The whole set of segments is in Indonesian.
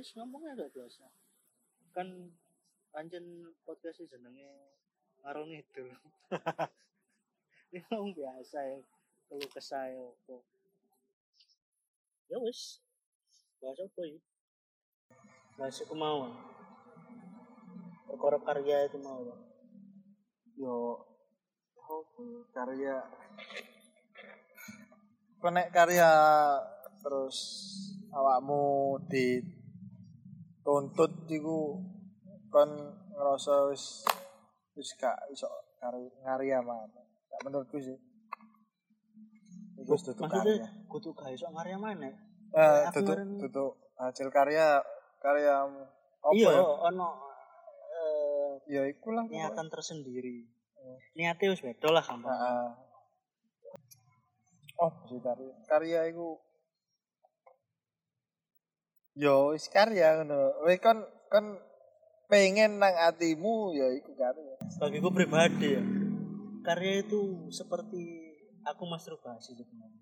Wis ngomongnya gak biasa. Kan pancen podcast jenenge ngarung itu. Ini ngomong biasa ya. Kalau kesah ya apa. Ya wis. Bahas apa ya? Bahas kemauan. Perkara karya itu mau. Yo apa karya konek karya terus awakmu dituntut iku kon ngerasa wis wis gak iso ngarya mana gak menurutku sih wis tutup karya kudu gak iso ngarya mana? eh tutup tutup hasil karya karyamu apa Iya, ya ono eh, ya iku lah niatan tersendiri. Hmm. Niatnya wis beda lah. Heeh. Oh, sih karya. Karya iku Yo, wis karya ngono. Kowe kon kon pengen nang atimu ya iku karya. Bagiku pribadi ya, karya itu seperti aku masturbasi sebenarnya.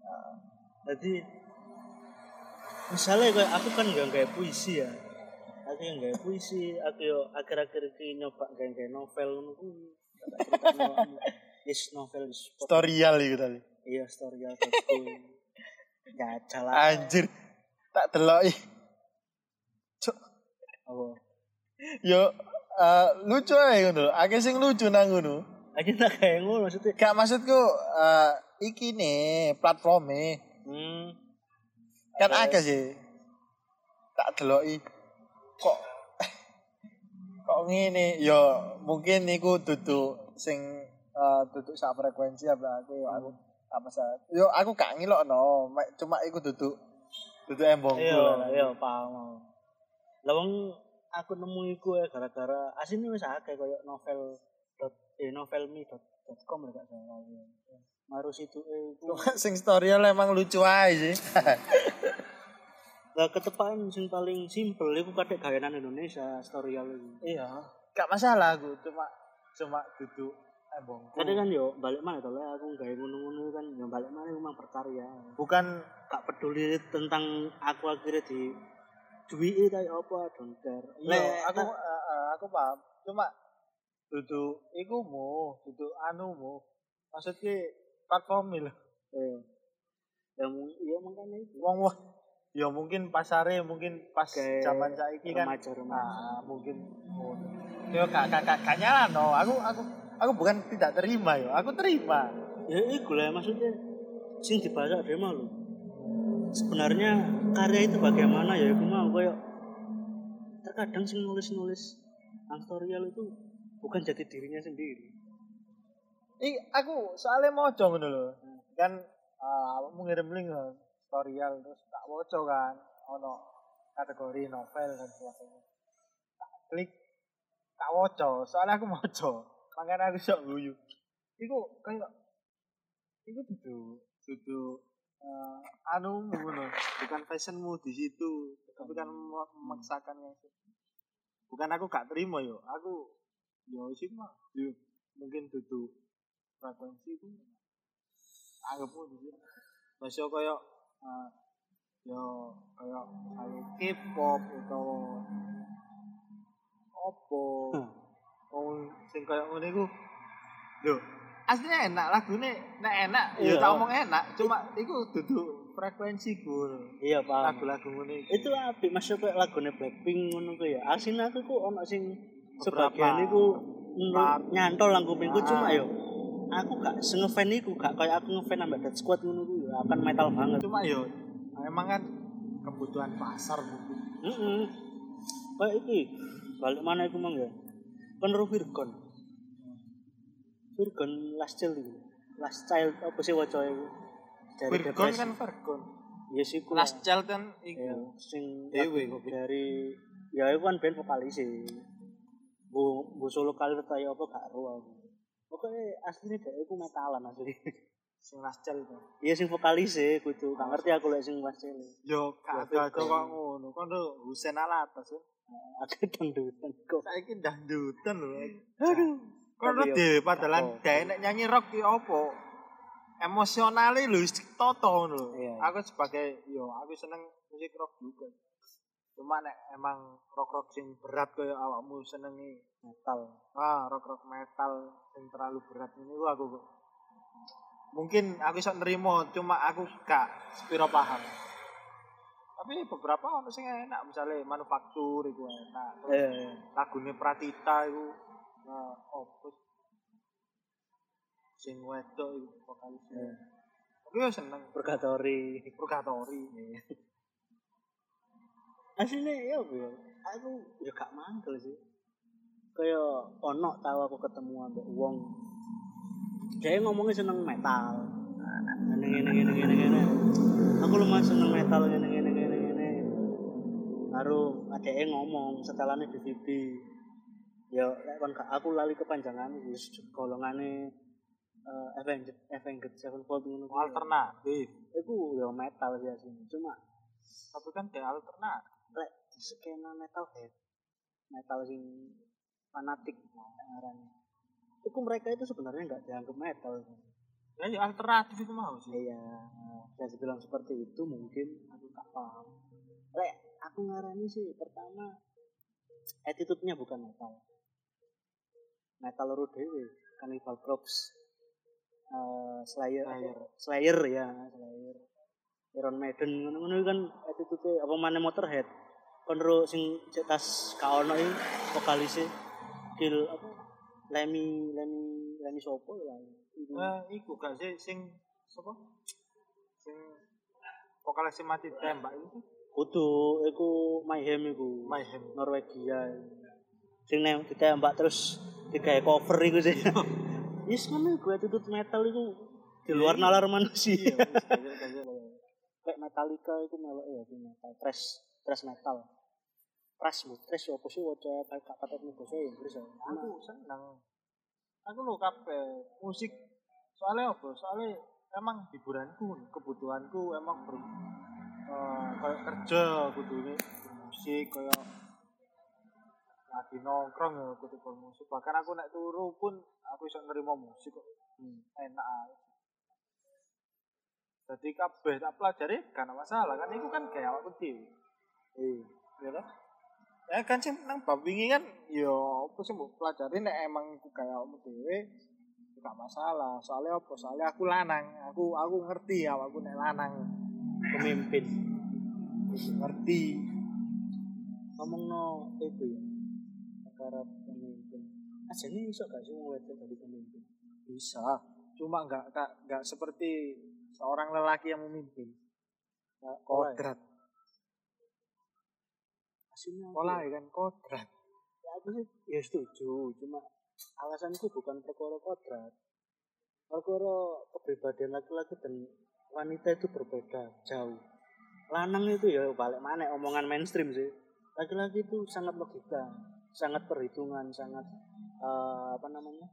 Nah, jadi misalnya kayak aku kan nggak kayak puisi ya, aku yang kayak puisi, aku yo akhir-akhir ini nyoba kayak kayak novel ngono kuwi. Tak critakno, Yes novel is Tutorial iku tadi. iya story aku. Ya jalan. Anjir. Tak deloki. Cuk, Apa? yo eh, lucu ae ngono. Akeh sing lucu nang ngono. Aja tak kayak ngono maksudnya. Gak maksudku eh iki nih platformnya Hmm. kan akeh sih tak deloki kok kok ngene yo mungkin niku duduk sing uh, duduk sak frekuensi apa aku yo aku apa masalah yo aku gak ngilokno cuma iku duduk duduk embongku Iya, iya paham. Lah wong aku nemu iku ya gara-gara asine wis akeh koyo novel dot eh novelme.com lek gak salah. Marus itu eh, iku. cuma sing storyal emang lucu aja sih Lah ketepaan sing paling simpel iku kadek gawean Indonesia storyal iku. iya gak masalah aku cuma cuma duduk Kadang kan yo balik mana to aku gawe ngono-ngono kan yo balik mana memang berkarya. bukan Gak peduli tentang aku akhirnya di duwi kayak apa don't care. Iya, Lek aku eh, eh, aku paham. Cuma duduk ikumu, duduk anumu. Maksudnya platform lho. eh yang ya makanya itu Wong wah ya mungkin pasare mungkin pas zaman saiki kan remaja-remaja. ah, mungkin. Yo gak gak gak gak nyalano. Aku aku aku bukan tidak terima yo. Aku terima. ya iku lah maksudnya sing dibahas ada malu sebenarnya karya itu bagaimana ya aku mau kayak terkadang sing nulis nulis aktorial itu bukan jadi dirinya sendiri Ih, aku soalnya moco ngono lho. Kan ah, aku ngirim link kan, tutorial terus tak moco kan ono kategori novel dan sebagainya. Tak klik tak moco, soalnya aku moco. Makanya aku sok guyu. Iku kayak iku dudu dudu eh, anu ngono, bukan fashionmu di situ, tapi kan mem- memaksakan yang bukan aku gak terima yo, aku yo sih mah yo mungkin dudu frekuensi itu anggapmu di sini masih kayak uh, yo kayak misalnya K-pop atau opo Oh sing kayak ngono iku lho. Aslinya enak lagune nek enak Iya. ya tak omong enak. Cuma iku dudu frekuensiku lho. iya paham. Lagu-lagu iku itu apik masuk kayak lagune Blackpink ngono ku ya. Asin aku ku ono sing sebagian iku nyantol lang kupingku Ah. cuma yo aku gak sengefan iku gak kayak aku ngefan sama Dead Squad ngono ku. Ya akan metal banget. Cuma yo emang kan kebutuhan pasar mungkin Heeh. Kayak iki balik mana iku mang ya? Peneru Virgon. Virgon Last Child itu. Last Child apa sih waca iku? Dari Virgon depresi. kan Virgon Yes iku. Last Child kan ya, iku sing Dewe lagu kok. dari ya iku kan band vokalis sih. Bu, bu solo kali tayo apa gak aku. Pokoknya aslinya dia iku metalan asli. sing Last Child itu Iya sing vokalis sih kudu. Gak ngerti aku lek sing Last Child. yo gak Ya, ada kok ngono kan Husen Alatas ya Ada dangdutan kok. saiki dangdutan lho Aduh. Tapi yo, dhewe padahal dhek nek nyanyi rock ki opo? Emosionale lho toto lho. Iya. Aku sebagai yo aku seneng musik rock juga. cuma nek emang rock-rock sing berat kaya awakmu senengi metal ah rock-rock metal sing terlalu berat ini aku mungkin aku bisa nerimo cuma aku gak sepiro paham tapi beberapa ono sing enak misalnya manufaktur itu enak terus iya iya lagune Pratita itu nah opus sing wedok itu vokalisnya. Iya. tapi ya seneng. Purgatory. Purgatory. Aslinya ya apa ya. Aku ya gak mangkel sih. Kaya ono tau aku ketemu ambek wong. Dia ngomongnya seneng metal. Ngene ngene ngene ngene aku lumayan seneng metal ngene baru adeknya ngomong setelannya DVD ya lek kon gak aku lali kepanjangan wis golongane uh, Avenged Avenged Sevenfold ngono kuwi. alternatif. Iku ya metal sih aslinya cuma tapi kan kayak alternatif. lek di skena metalhead metal sing fanatik ngarane itu mereka itu sebenarnya nggak dianggap metal. Ya, ya alternatif itu mau sih. Iya saya bilang seperti itu mungkin aku tak paham. Lek aku ngarani sih pertama attitude-nya bukan metal. Metal ro dhewe Cannibal Corpse. Eh Slayer. Slayer. Slayer ya Slayer. Iron Maiden ngono-ngono kan attitude apa maneh Motorhead. Kon ro sing cek tas kaono iki vokalise Kill apa Lemmy Lemmy Lemmy sopo Iku. eh iku gak sih sing sapa? Sing vokalis mati tembak itu Kudu, iku Mayhem iku. Mayhem Norwegia. Sing neng ditembak terus digawe cover iku sih. Yes ngono gue tutut metal iku di luar Iya, nalar manusia. iya kayak- Metallica iku melok ya di metal, thrash, thrash metal. Thrash bu, thrash apa sih waca kayak kata nih bahasa Inggris ya. aku seneng aku lo kabeh musik soalnya apa soalnya emang hiburanku kebutuhanku emang ber eh, kayak kerja kudu bermusik kayak lagi nongkrong ya kudu bermusik bahkan aku naik turu pun aku bisa nerima musik kok. Hmm. enak aja. jadi kabeh tak pelajari karena masalah. Kan itu kan kayak awakku dhewe. Iya. ya kan eh kan sih nang bab wingi kan yo apa sih pelajari nek emang ku kayak awakmu dhewe gak masalah. Soalnya apa? Soalnya aku lanang. Aku aku ngerti awakku nek lanang Pemimpin. ngerti Ngomong no itu ya. Perkara pemimpin. Aslinya iso gak sih wedok dari pemimpin? bisa cuma nggak nggak nggak seperti seorang lelaki yang memimpin kodrat Aslinya pola ya? ya kan kodrat ya aku sih ya setuju cuma alasanku bukan perkara kodrat perkara kepribadian laki-laki dan wanita itu berbeda jauh. Lanang itu ya balik mana omongan mainstream sih. Laki-laki itu sangat logika sangat perhitungan sangat eh, apa namanya?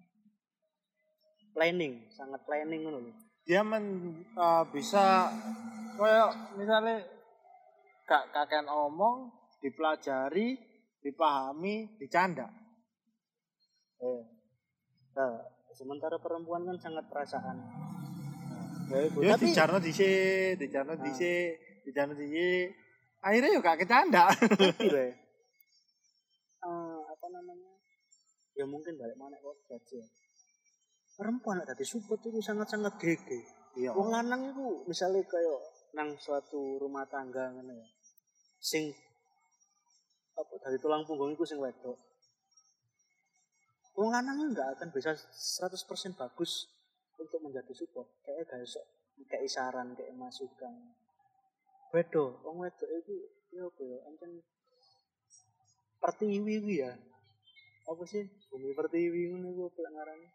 Planning sangat planning lho. dia men eh, bisa kayak misalnya gak kakean omong dipelajari dipahami dicanda. Eh Nah, sementara perempuan kan sangat perasaan ya, itu. ya tapi dijarno dhisik dijarno Ah. dhisik dijarno dhisik akhirnya yo gak kecanda. Tapi eh, apa namanya? Ya mungkin balik mana kok gaji ya? Perempuan ada di support itu sangat-sangat gege. Iya. Wong lanang itu misalnya kayak nang suatu rumah tangga ngono ya. Sing apa dari tulang punggung itu sing wedok. Wong lanang itu nggak akan bisa 100% bagus untuk menjadi support. Kayak gak iso kayak saran kayak masukan. Wedo wong wedok itu ya apa ya ancen pertiwi wi ya. Apa sih? Bumi pertiwi ngono iku apa ngarane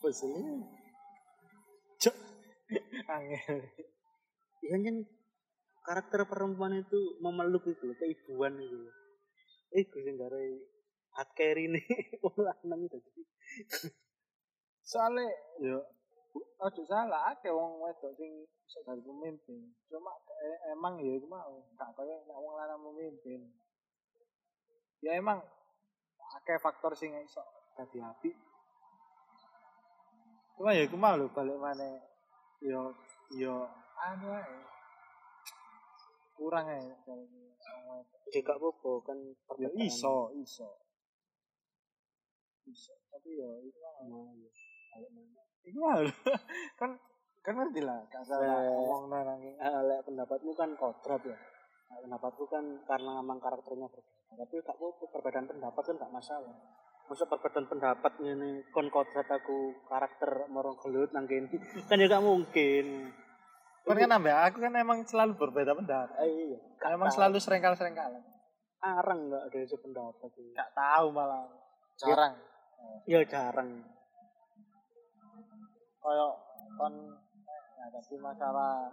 apa sih Cuk. angel. Ya kan karakter perempuan itu memeluk itu keibuan itu itu sing garai hard carry nih lanang itu soalnya yo ojo salah akeh wong wedok sing bisa jadi pemimpin. Cuma eh, emang ya iku mau gak kaya nek wong lanang memimpin. Ya emang akeh faktor sing iso dadi apik. Cuma ya iku mau lho balik mana yo yo anu ae. Kurang ya juga apa kan ya iso iso. Iso tapi ya itu lah Nah, iya. Kan kan ngerti lah gak salah Eh. ngomong nang Eh, lek pendapatmu kan kodrat ya. Pendapatku kan karena memang karakternya berbeda. Tapi apa perbedaan pendapat kan gak masalah. Masa perbedaan pendapat ini kon kodrat aku karakter morong gelut nang kene kan ya gak mungkin. Kan kan nambah aku kan emang selalu berbeda pendapat. Eh, iya gak emang selalu serengkal serengkal arang gak ada sependapat itu gak tahu malah. Jarang. ya jarang koyo kon ya tapi masalah.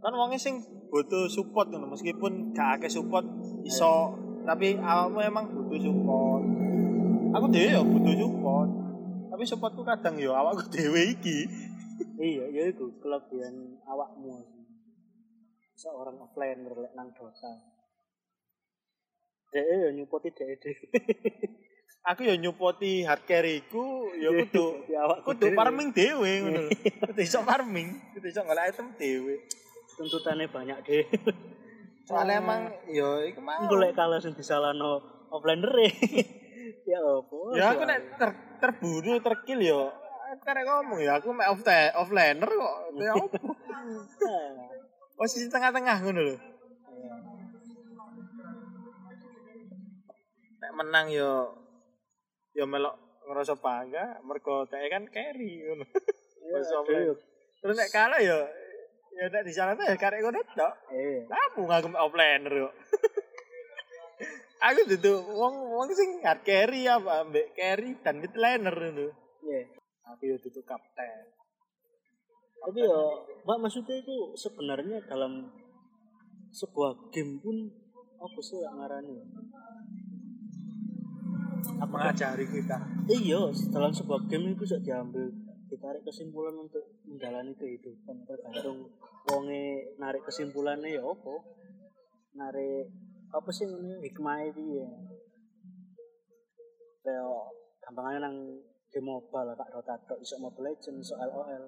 Kan wongnya sing butuh support ngono meskipun gak akeh support iso. Tapi awakmu emang butuh support. Aku dhewe ya butuh support. Tapi supportku kadang yo awakku dhewe iki. Iya ya itu kelebihan awakmu. Seorang offliner lek nang Dota Dek ya nyupoti dek dek aku ya nyupoti hard carry ku ya kudu awakku kudu dhewe. farming dhewe ngono lho. Kudu iso farming kudu iso golek item dhewe tuntutannya banyak deh soalnya emang yo iku mau. Golek kalah sing disalahno offliner ya apa Ya aku nek ter, terbunuh terkill yo karek ngomong ya aku mek off offlaner kok. Ya apa? Posisi tengah-tengah ngono lho. Nek menang yo yo melok ngerasa bangga mergo kayak kan carry ngono. Offlaner. Terus nek kalah yo ya nek disalahno ya karek ngono tok. eh Lamu ngaku mek offlaner yo. aku duduk wong wong sing hard carry apa ambek carry dan mid laner ngono. iya Aku yo duduk kapten. tapi ya mbak maksudnya itu sebenarnya dalam sebuah game pun apa sih yang ngarani Apa ngajari kita? iya dalam sebuah game itu bisa diambil ditarik kesimpulan untuk menjalani kehidupan. Tergantung wonge narik kesimpulannya ya apa? Narik apa sih ini hikmah itu ya kayak gampangnya nang game mobile kak Dota tok iso Mobile Legends iso LOL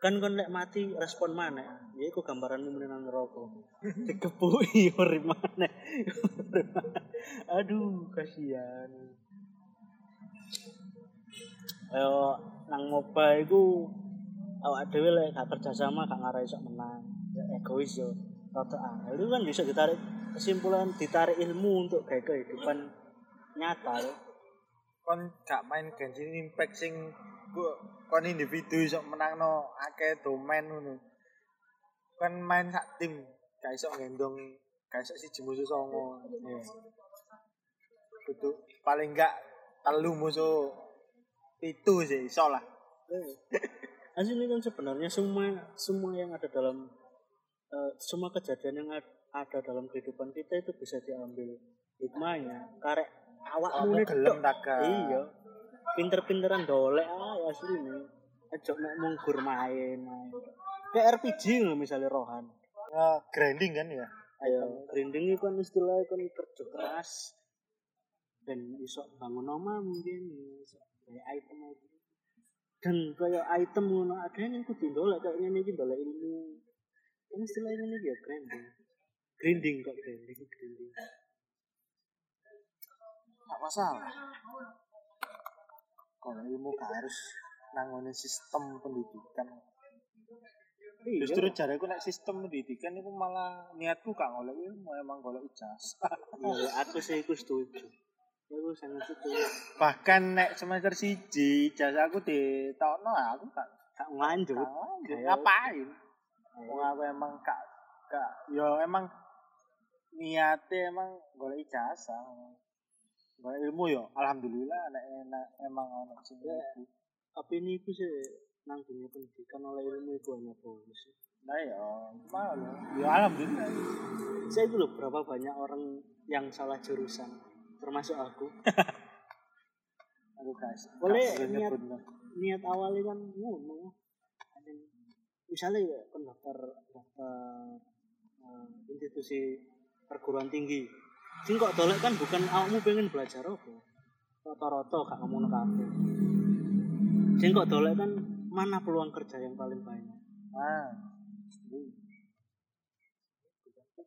kan kon lek mati respon mana ya iku gambaranmu menang neraka. Dikepuki urip mana aduh kasihan ayo nang MOBA iku awak dhewe lek gak kerja sama gak ngarai iso menang Ya, egois yo rada angel itu kan bisa ditarik kesimpulan ditarik ilmu untuk kayak kehidupan nyata yo. Kon gak main Genshin Impact sing kon individu iso menangno akeh domain ngono. Kon main sak tim gak iso ngendong gak iso siji musuh songo. Iya. Kudu paling gak telu musuh itu sih iso lah. Asli kan sebenarnya semua semua yang ada dalam eh, semua kejadian yang ad- ada dalam kehidupan kita itu bisa diambil hikmahnya. Karek awakmu Kamu nih gelem. Iya. Pinter-pinteran dolek ah asli nih. Aja mek munggur main. Kayak RPG loh misalnya Rohan. Nah, grinding kan ya. Ayo, grinding itu kan istilahnya kan kerja keras dan bisa bangun nama mungkin iso kayak item item dan kayak item ngono ada yang kudu ndolek kayak ngene iki ndolek ilmu kan istilahnya ini dia grinding grinding kok grinding grinding Gak masalah. Kalau ilmu gak harus nangone sistem pendidikan. Iya. Justru jariku nek sistem pendidikan itu malah niatku gak golek ilmu emang golek ijazah. Iya, aku sih aku setuju sangat Bahkan nek semester siji ijazah aku ditokno aku gak gak lanjut ngapain. Wong aku emang gak gak yo emang niate emang golek ijazah. Golek ilmu yo alhamdulillah nek nek emang ono sing Ya. iku. tapi ini aku sih nang dunia pendidikan oleh ilmu itu hanya bonus Nah ya, mau ya. Ya alhamdulillah. saya itu loh berapa banyak orang yang salah jurusan termasuk aku. Aku guys. Boleh niat- niat awalnya kan ngono Ada- misalnya ya pendaftar daftar eh, institusi perguruan tinggi. Sing kok dolek kan bukan awakmu pengen belajar apa? Rata-rata gak ngomong kabeh sing kok dolek kan mana peluang kerja yang paling banyak? Ah.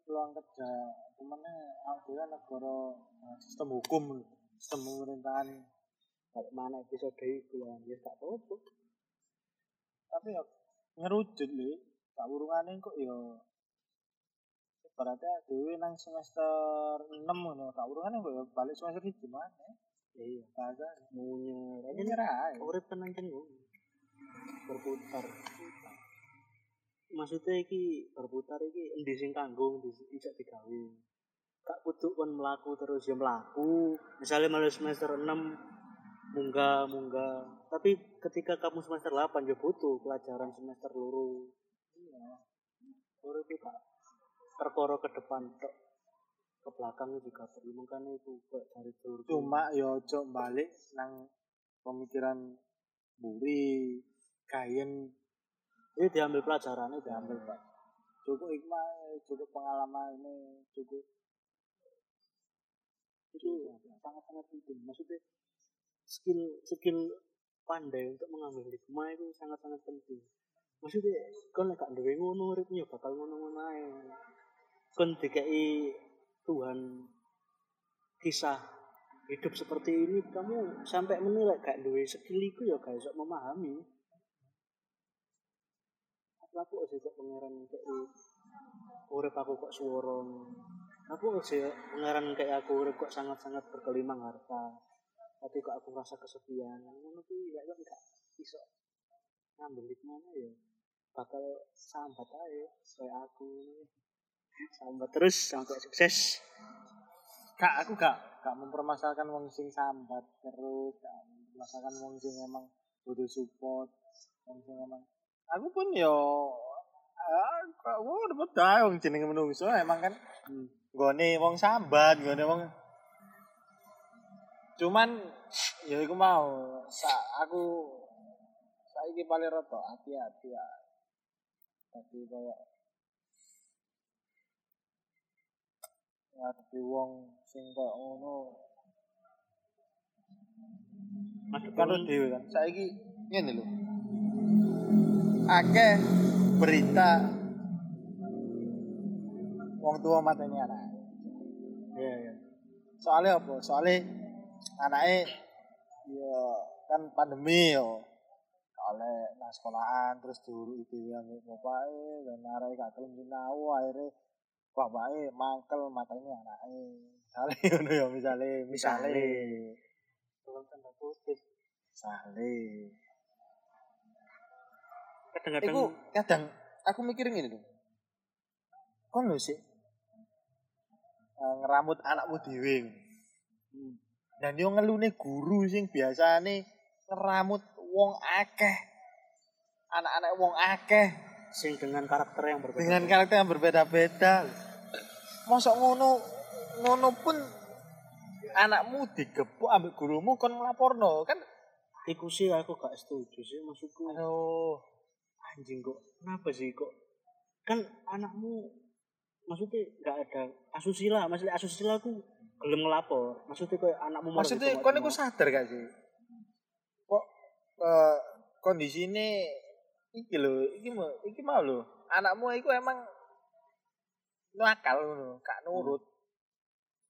Peluang kerja aku kan negara eh, sistem hukum sistem pemerintahan mana episode itu ya, ya gak apa-apa. tapi ya ngerucut lho tak urungane kok ya ibaratnya dhewe nang semester 6 ngono tak urungane kok ya balik semester 1 mana Iya, kagak munyer. ini nyerah urip kan ancen ngono. berputar maksudnya iki berputar iki endi sing kanggo bisa digawe? Gak kudu kon mlaku terus ya mlaku. Misalnya malah semester 6 munggah munggah tapi ketika kamu semester 8 ya butuh pelajaran semester loro. Iya. Loro itu gak terkoro ke depan tok. Ke belakang juga perlu. Makanya itu kok cari jalur cuma ya ojo balik nang pemikiran buri kain ini diambil pelajarannya diambil pak cukup hikmah cukup pengalaman ini cukup. Itu sangat sangat penting. Maksudnya skill skill pandai untuk mengambil hikmah itu sangat sangat penting. Maksudnya kan gak duwe ngono bakal ngono-ngono ae. Kon dikai Tuhan kisah hidup seperti ini kamu sampai menilai gak duwe skill iku ya iso memahami kok sih kok pangeran kayak urip aku kok suworo aku sih pangeran kayak aku urip kok sangat-sangat berkelimang harta. Tapi kok aku rasa kesepian. Ngono kuwi ya kok gak iso ngambil hikmahnya ya. Bakal sambat aja kayak aku sambat terus sampai sukses. Gak aku gak gak mempermasalahkan wong sing sambat terus gak mempermasalahkan wong sing emang butuh support wong sing emang aku pun yo ah kok udah betul wong jenenge menungso emang kan hmm. gone wong sambat gone wong cuman ya iku mau sa aku saiki paling roto hati-hati ya. Tapi kayak ngadepi wong sing kaya ngono. Aduh, kan dhewe kan saiki ngene lho akeh berita. Wong tua mateni anak ya ya soalnya apa? Soalnya anaknya ya kan pandemi yo. Oleh nang sekolahan terus dulu itu yang bapaknya dan arek gak kelem sinau akhirnya bapaknya mangkel matanya anaknya misalnya ngono ya misalnya misalnya dalam tanda kutip. Misalnya kadang-kadang Iku kadang aku mikirin gini loh. Kon lho sih eh, ngeramut anakmu dhewe. hmm. Dan yo ngelune guru sing biasane ngeramut wong akeh. Anak-anak wong akeh sing dengan karakter yang berbeda dengan karakter yang berbeda-beda. Mosok ngono ngono pun anakmu digebuk ambek gurumu kon nglaporno kan iku sih aku gak setuju sih maksudku aduh anjing kok? Kenapa sih kok? Kan anakmu maksudnya nggak ada asusila maksudnya asusila aku belum ngelapor. Maksudnya kayak anakmu maksudnya macam- iku sadar gak sih? Kok eh, kondisi ini iki lho iki mau iki mau lho. Anakmu iku emang nakal ngono gak nurut.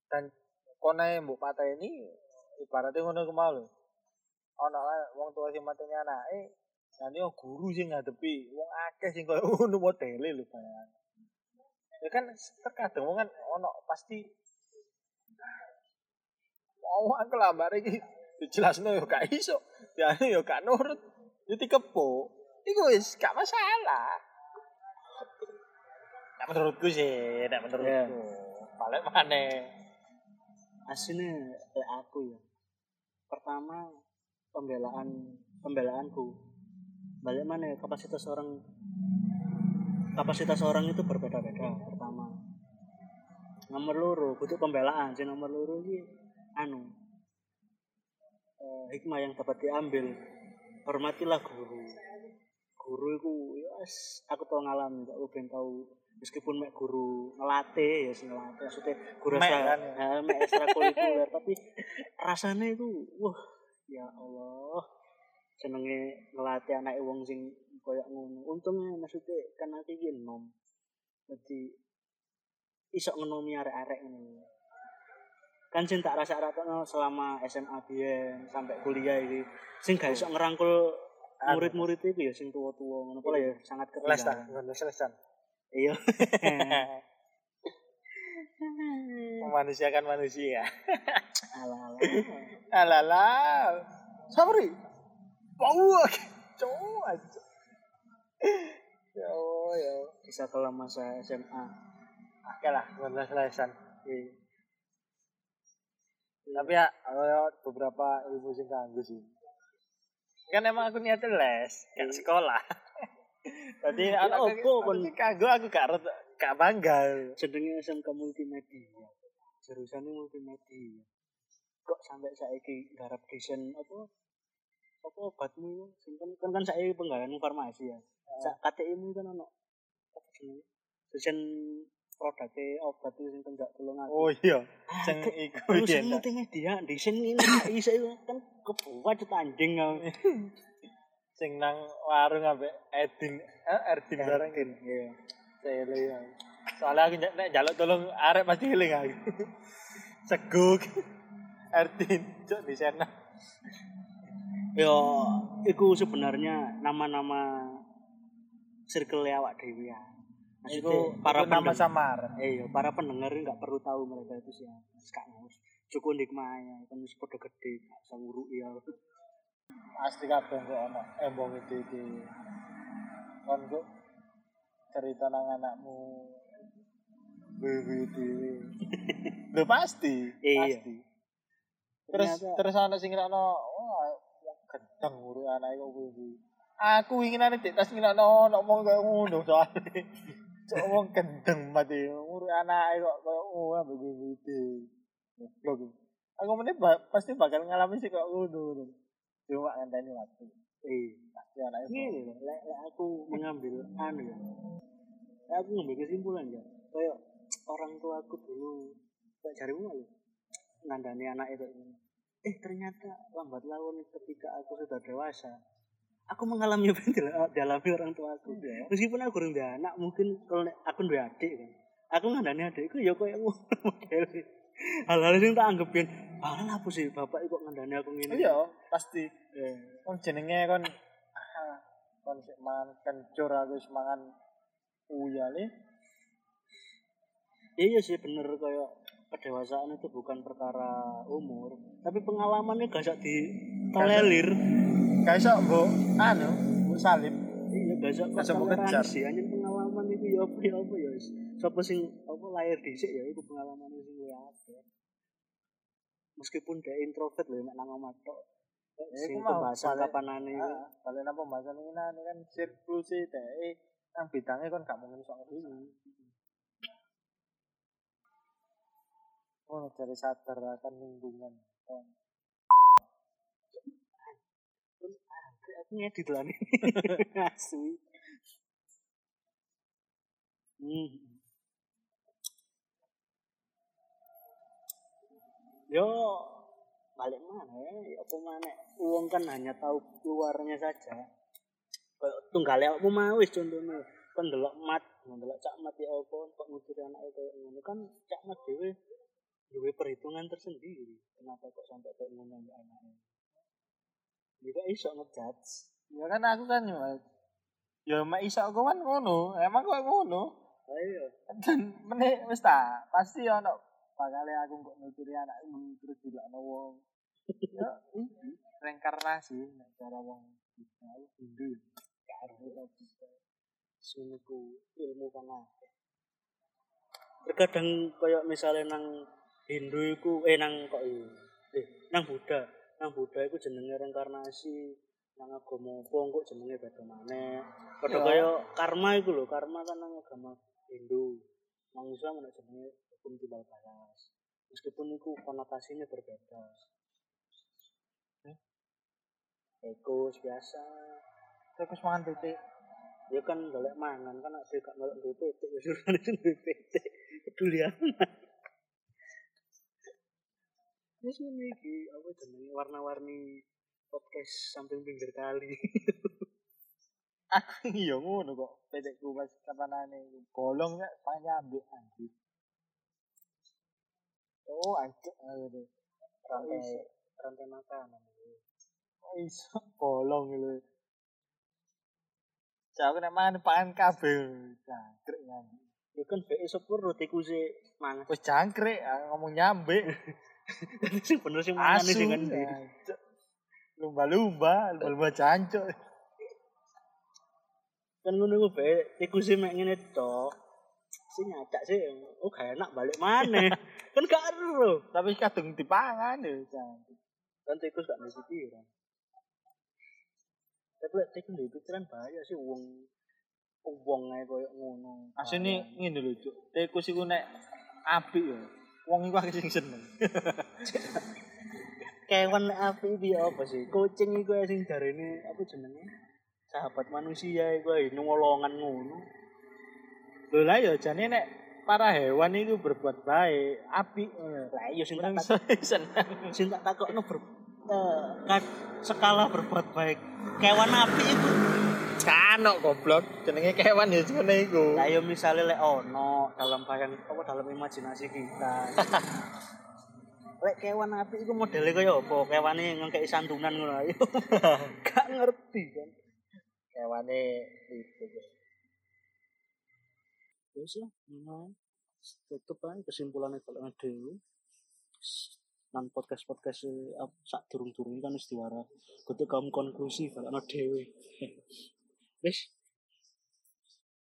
Dan kone mbok pateni ibaratnya ngono iku mau lho. Ana lah wong tua sing mateni anake dan yo guru sing ngadepi wong akeh sing koyo ngono modele lho bayang ya kan terkadang wong kan ono pasti mau aku lambar iki dijelasno yo gak iso jane yo gak nurut yo dikepuk iku wis gak masalah Nek menurutku sih, nek menurutku. Iya. Balik mana? aslinya kayak aku ya pertama pembelaan pembelaanku balik mana ya kapasitas orang? Kapasitas orang itu berbeda-beda pertama. Nomor loro butuh pembelaan. Sih nomor loro ini anu eh, hikmah yang dapat diambil. Hormatilah guru. Guru itu yes, aku tau ngalamin gak ben tahu meskipun mek guru ngelatih ya sih ngelatih maksudnya guru Mek ekstra kan? Ya. eh, mek ekstrakurikuler tapi rasanya itu wah ya Allah senenge ngelatih anak wong sing koyo ngono untungnya maksudnya kan aku iki nom jadi iso ngenomi arek-arek ngono. Kan sing tak rasa rasakno selama SMA biyen sampai kuliah iki sing gak iso ngerangkul murid-murid itu ya sing tua-tua ngono pola ya sangat Les ta, ketinggalan. les lesan. Iya. Memanusiakan manusia. Alah-alah. Alalah. Sabri. Bau. Cowok aja. Ya Allah, ya. Kisah kelam masa SMA. Oke lah, les lesan. Iya. Tapi ya, ada beberapa ilmu sing kanggo sih. Kan emang aku niatnya les, gak sekolah. Tadi Ya anak opo, kon? kanggo aku gak gak bangga. Jenenge SMK multimedia. Jurusannya multimedia. Kok sampai saiki garap desain apa? Apa obatmu sing kan kan, kan saiki penggawean farmasi ya. Sak KTI-mu kan ono apa jenenge? Desain produknya obat itu sing tenggak tulung aku. Oh iya, sing iku Urusan iya. multimedia, desain ini iso kan kebuat tanding aku. Sing nang warung ambek Edin, eh Erdin bareng. Iya. Sele ya. Soalnya aku nek njaluk tolong arek pasti eling aku. Seguk. Erdin, cok di sana. Yo, iku sebenarnya nama-nama circle awak dewi ya. Maksudnya para nama pendengar, samaran. eh, iya, para pendengar nggak perlu tahu mereka itu siapa. Sekarang cukup nikmaya, kan wis padha gede, gak usah nguruki ya. Asli kabeh kok ono embong itu iki. Kon kok cerita nang anakmu. Wiwi dhewe. Lho pasti, Iya. pasti. Terus terus ana sing ngira-no, wah gendeng urip anake kok wiwi. Aku inginane dik tas ngira-no ngomong kaya ngono soalnya. Cok wong gendeng mati urip anake kok kaya oh ambek. Goblok. Aku meneh ba- pasti bakal ngalami sih kok ngono. Cuma ngenteni waktu. Eh, Pasti anake loh, lek lek aku mengambil anu ya. Aku ngambil kesimpulan ya. Kayak orang tua aku dulu kayak jarimu loh. Ngandani anak itu. Eh ternyata lambat laun ketika aku sudah dewasa, aku mengalami apa yang dialami orang tua aku. Iya. Meskipun aku udah anak, mungkin kalau aku udah adik kan. Aku ngandani adikku ya kayak ngono model. Hal-hal yang tak anggapin, ah apa sih bapak kok ngandani aku ngene. Iya, pasti. Eh, Kon jenenge kon kon sik mangan kencur aku wis mangan uyale. Iya sih bener kayak kedewasaan itu bukan perkara umur, tapi pengalamannya gak usah ditolerir. Gak iso mbok anu, mbok salib. Iya gak usah Gak kejar. toleransi, hanya pengalaman itu ya apa ya apa ya. wis. Sapa sing apa lahir dhisik ya itu pengalaman sing luwih akeh. Meskipun dia introvert lho nek nang omah tok. Ya, Sing pembahasan kapanane itu. Ah, balik nang pembahasan ini ini kan siklus e dhek nang bidangnya kon gak mungkin sok ngerti. Oh, dari sadar akan lingkungan. Oh. Aku ngedit lah nih. Asli. Hmm. Yo balik mana ya? Ya apa mana? Uang kan hanya tahu keluarnya saja. Kayak tunggale apa mau wis contohnya. Kan delok mat, delok cak mat ya apa kok nguturi anak itu kan cak mat dhewe duwe perhitungan tersendiri. Kenapa kok sampai kayak ngono mbak anaknya? Juga iso ngejudge. Ya kan aku kan ya. Ya mak iso aku kan ngono. Emang kok ngono? Ayo. Dan meneh wis ta, pasti ono bakale aku kok nuturi anakku terus dilakno wong. Ya iki reinkarnasi nek cara wong Hindu. karo bisa suniku ilmu kan terkadang kayak misalnya nang Hindu iku eh nang kok eh nang Buddha. Nang Buddha iku jenenge reinkarnasi. Nang agama apa kok jenenge beda maneh. Padha Ya. kaya karma iku lho. Karma kan nang agama Hindu. Nang Islam ana jenenge hukum timbal balas. Meskipun iku konotasinya berbeda. Eko biasa. Terus mangan titik. ya kan golek mangan. Kan ada gak melok duwe PT ya itu duwe PT peduli amat Wis ngene iki apa jenenge warna-warni podcast samping pinggir kali. Iya ngono kok. Petekku pas kapanane bolong nek panyambek anjir. Oh, anjir. Aduh. rantai rantai makanan Oh, iso bolong lho. Cak aku nek mangan pangan kabeh. Jangkrik nyambe. ya kan be sepur roti kuse mangan Wis jangkrik ngomong nyambe. sing bener Asu. sing ngendi Anjir. Lumba-lumba, lumba-lumba jancuk. kan ngono ku be tikuse mek ngene tok nyacak sih oh gak enak balik mana kan gak ero Tapi kadung dipangan ya, kan tikus gak ngerti pikiran tapi lek tikus di pikiran bahaya sih wong wong ae koyo ngono Asline ngene lho, Cuk. Tikus iku nek apik ya. Wong iku akeh sing seneng. kewan api iki apa sih kucing iku sing jarene apa jenenge sahabat manusia iku ae nolongan ngono Lho lah ya jane nek para hewan itu berbuat baik, apik. lah iya sing tak seneng. sing tak takokno ber eh, skala berbuat baik kewan api itu Kanok goblok, jenenge kewan ya jenenge iku. lah yo misale lek ono dalam bayang apa dalam imajinasi kita. Lek kewan api itu modelnya kaya apa? Kewane ngekei santunan ngono ayo gak ngerti kan Kewane itu. wis lah ngono tutup aja kesimpulannya kalau ngedewe nan podcast podcast sak durung durung kan wis diwara. Kudu kamu konklusi kalau ngedewe wis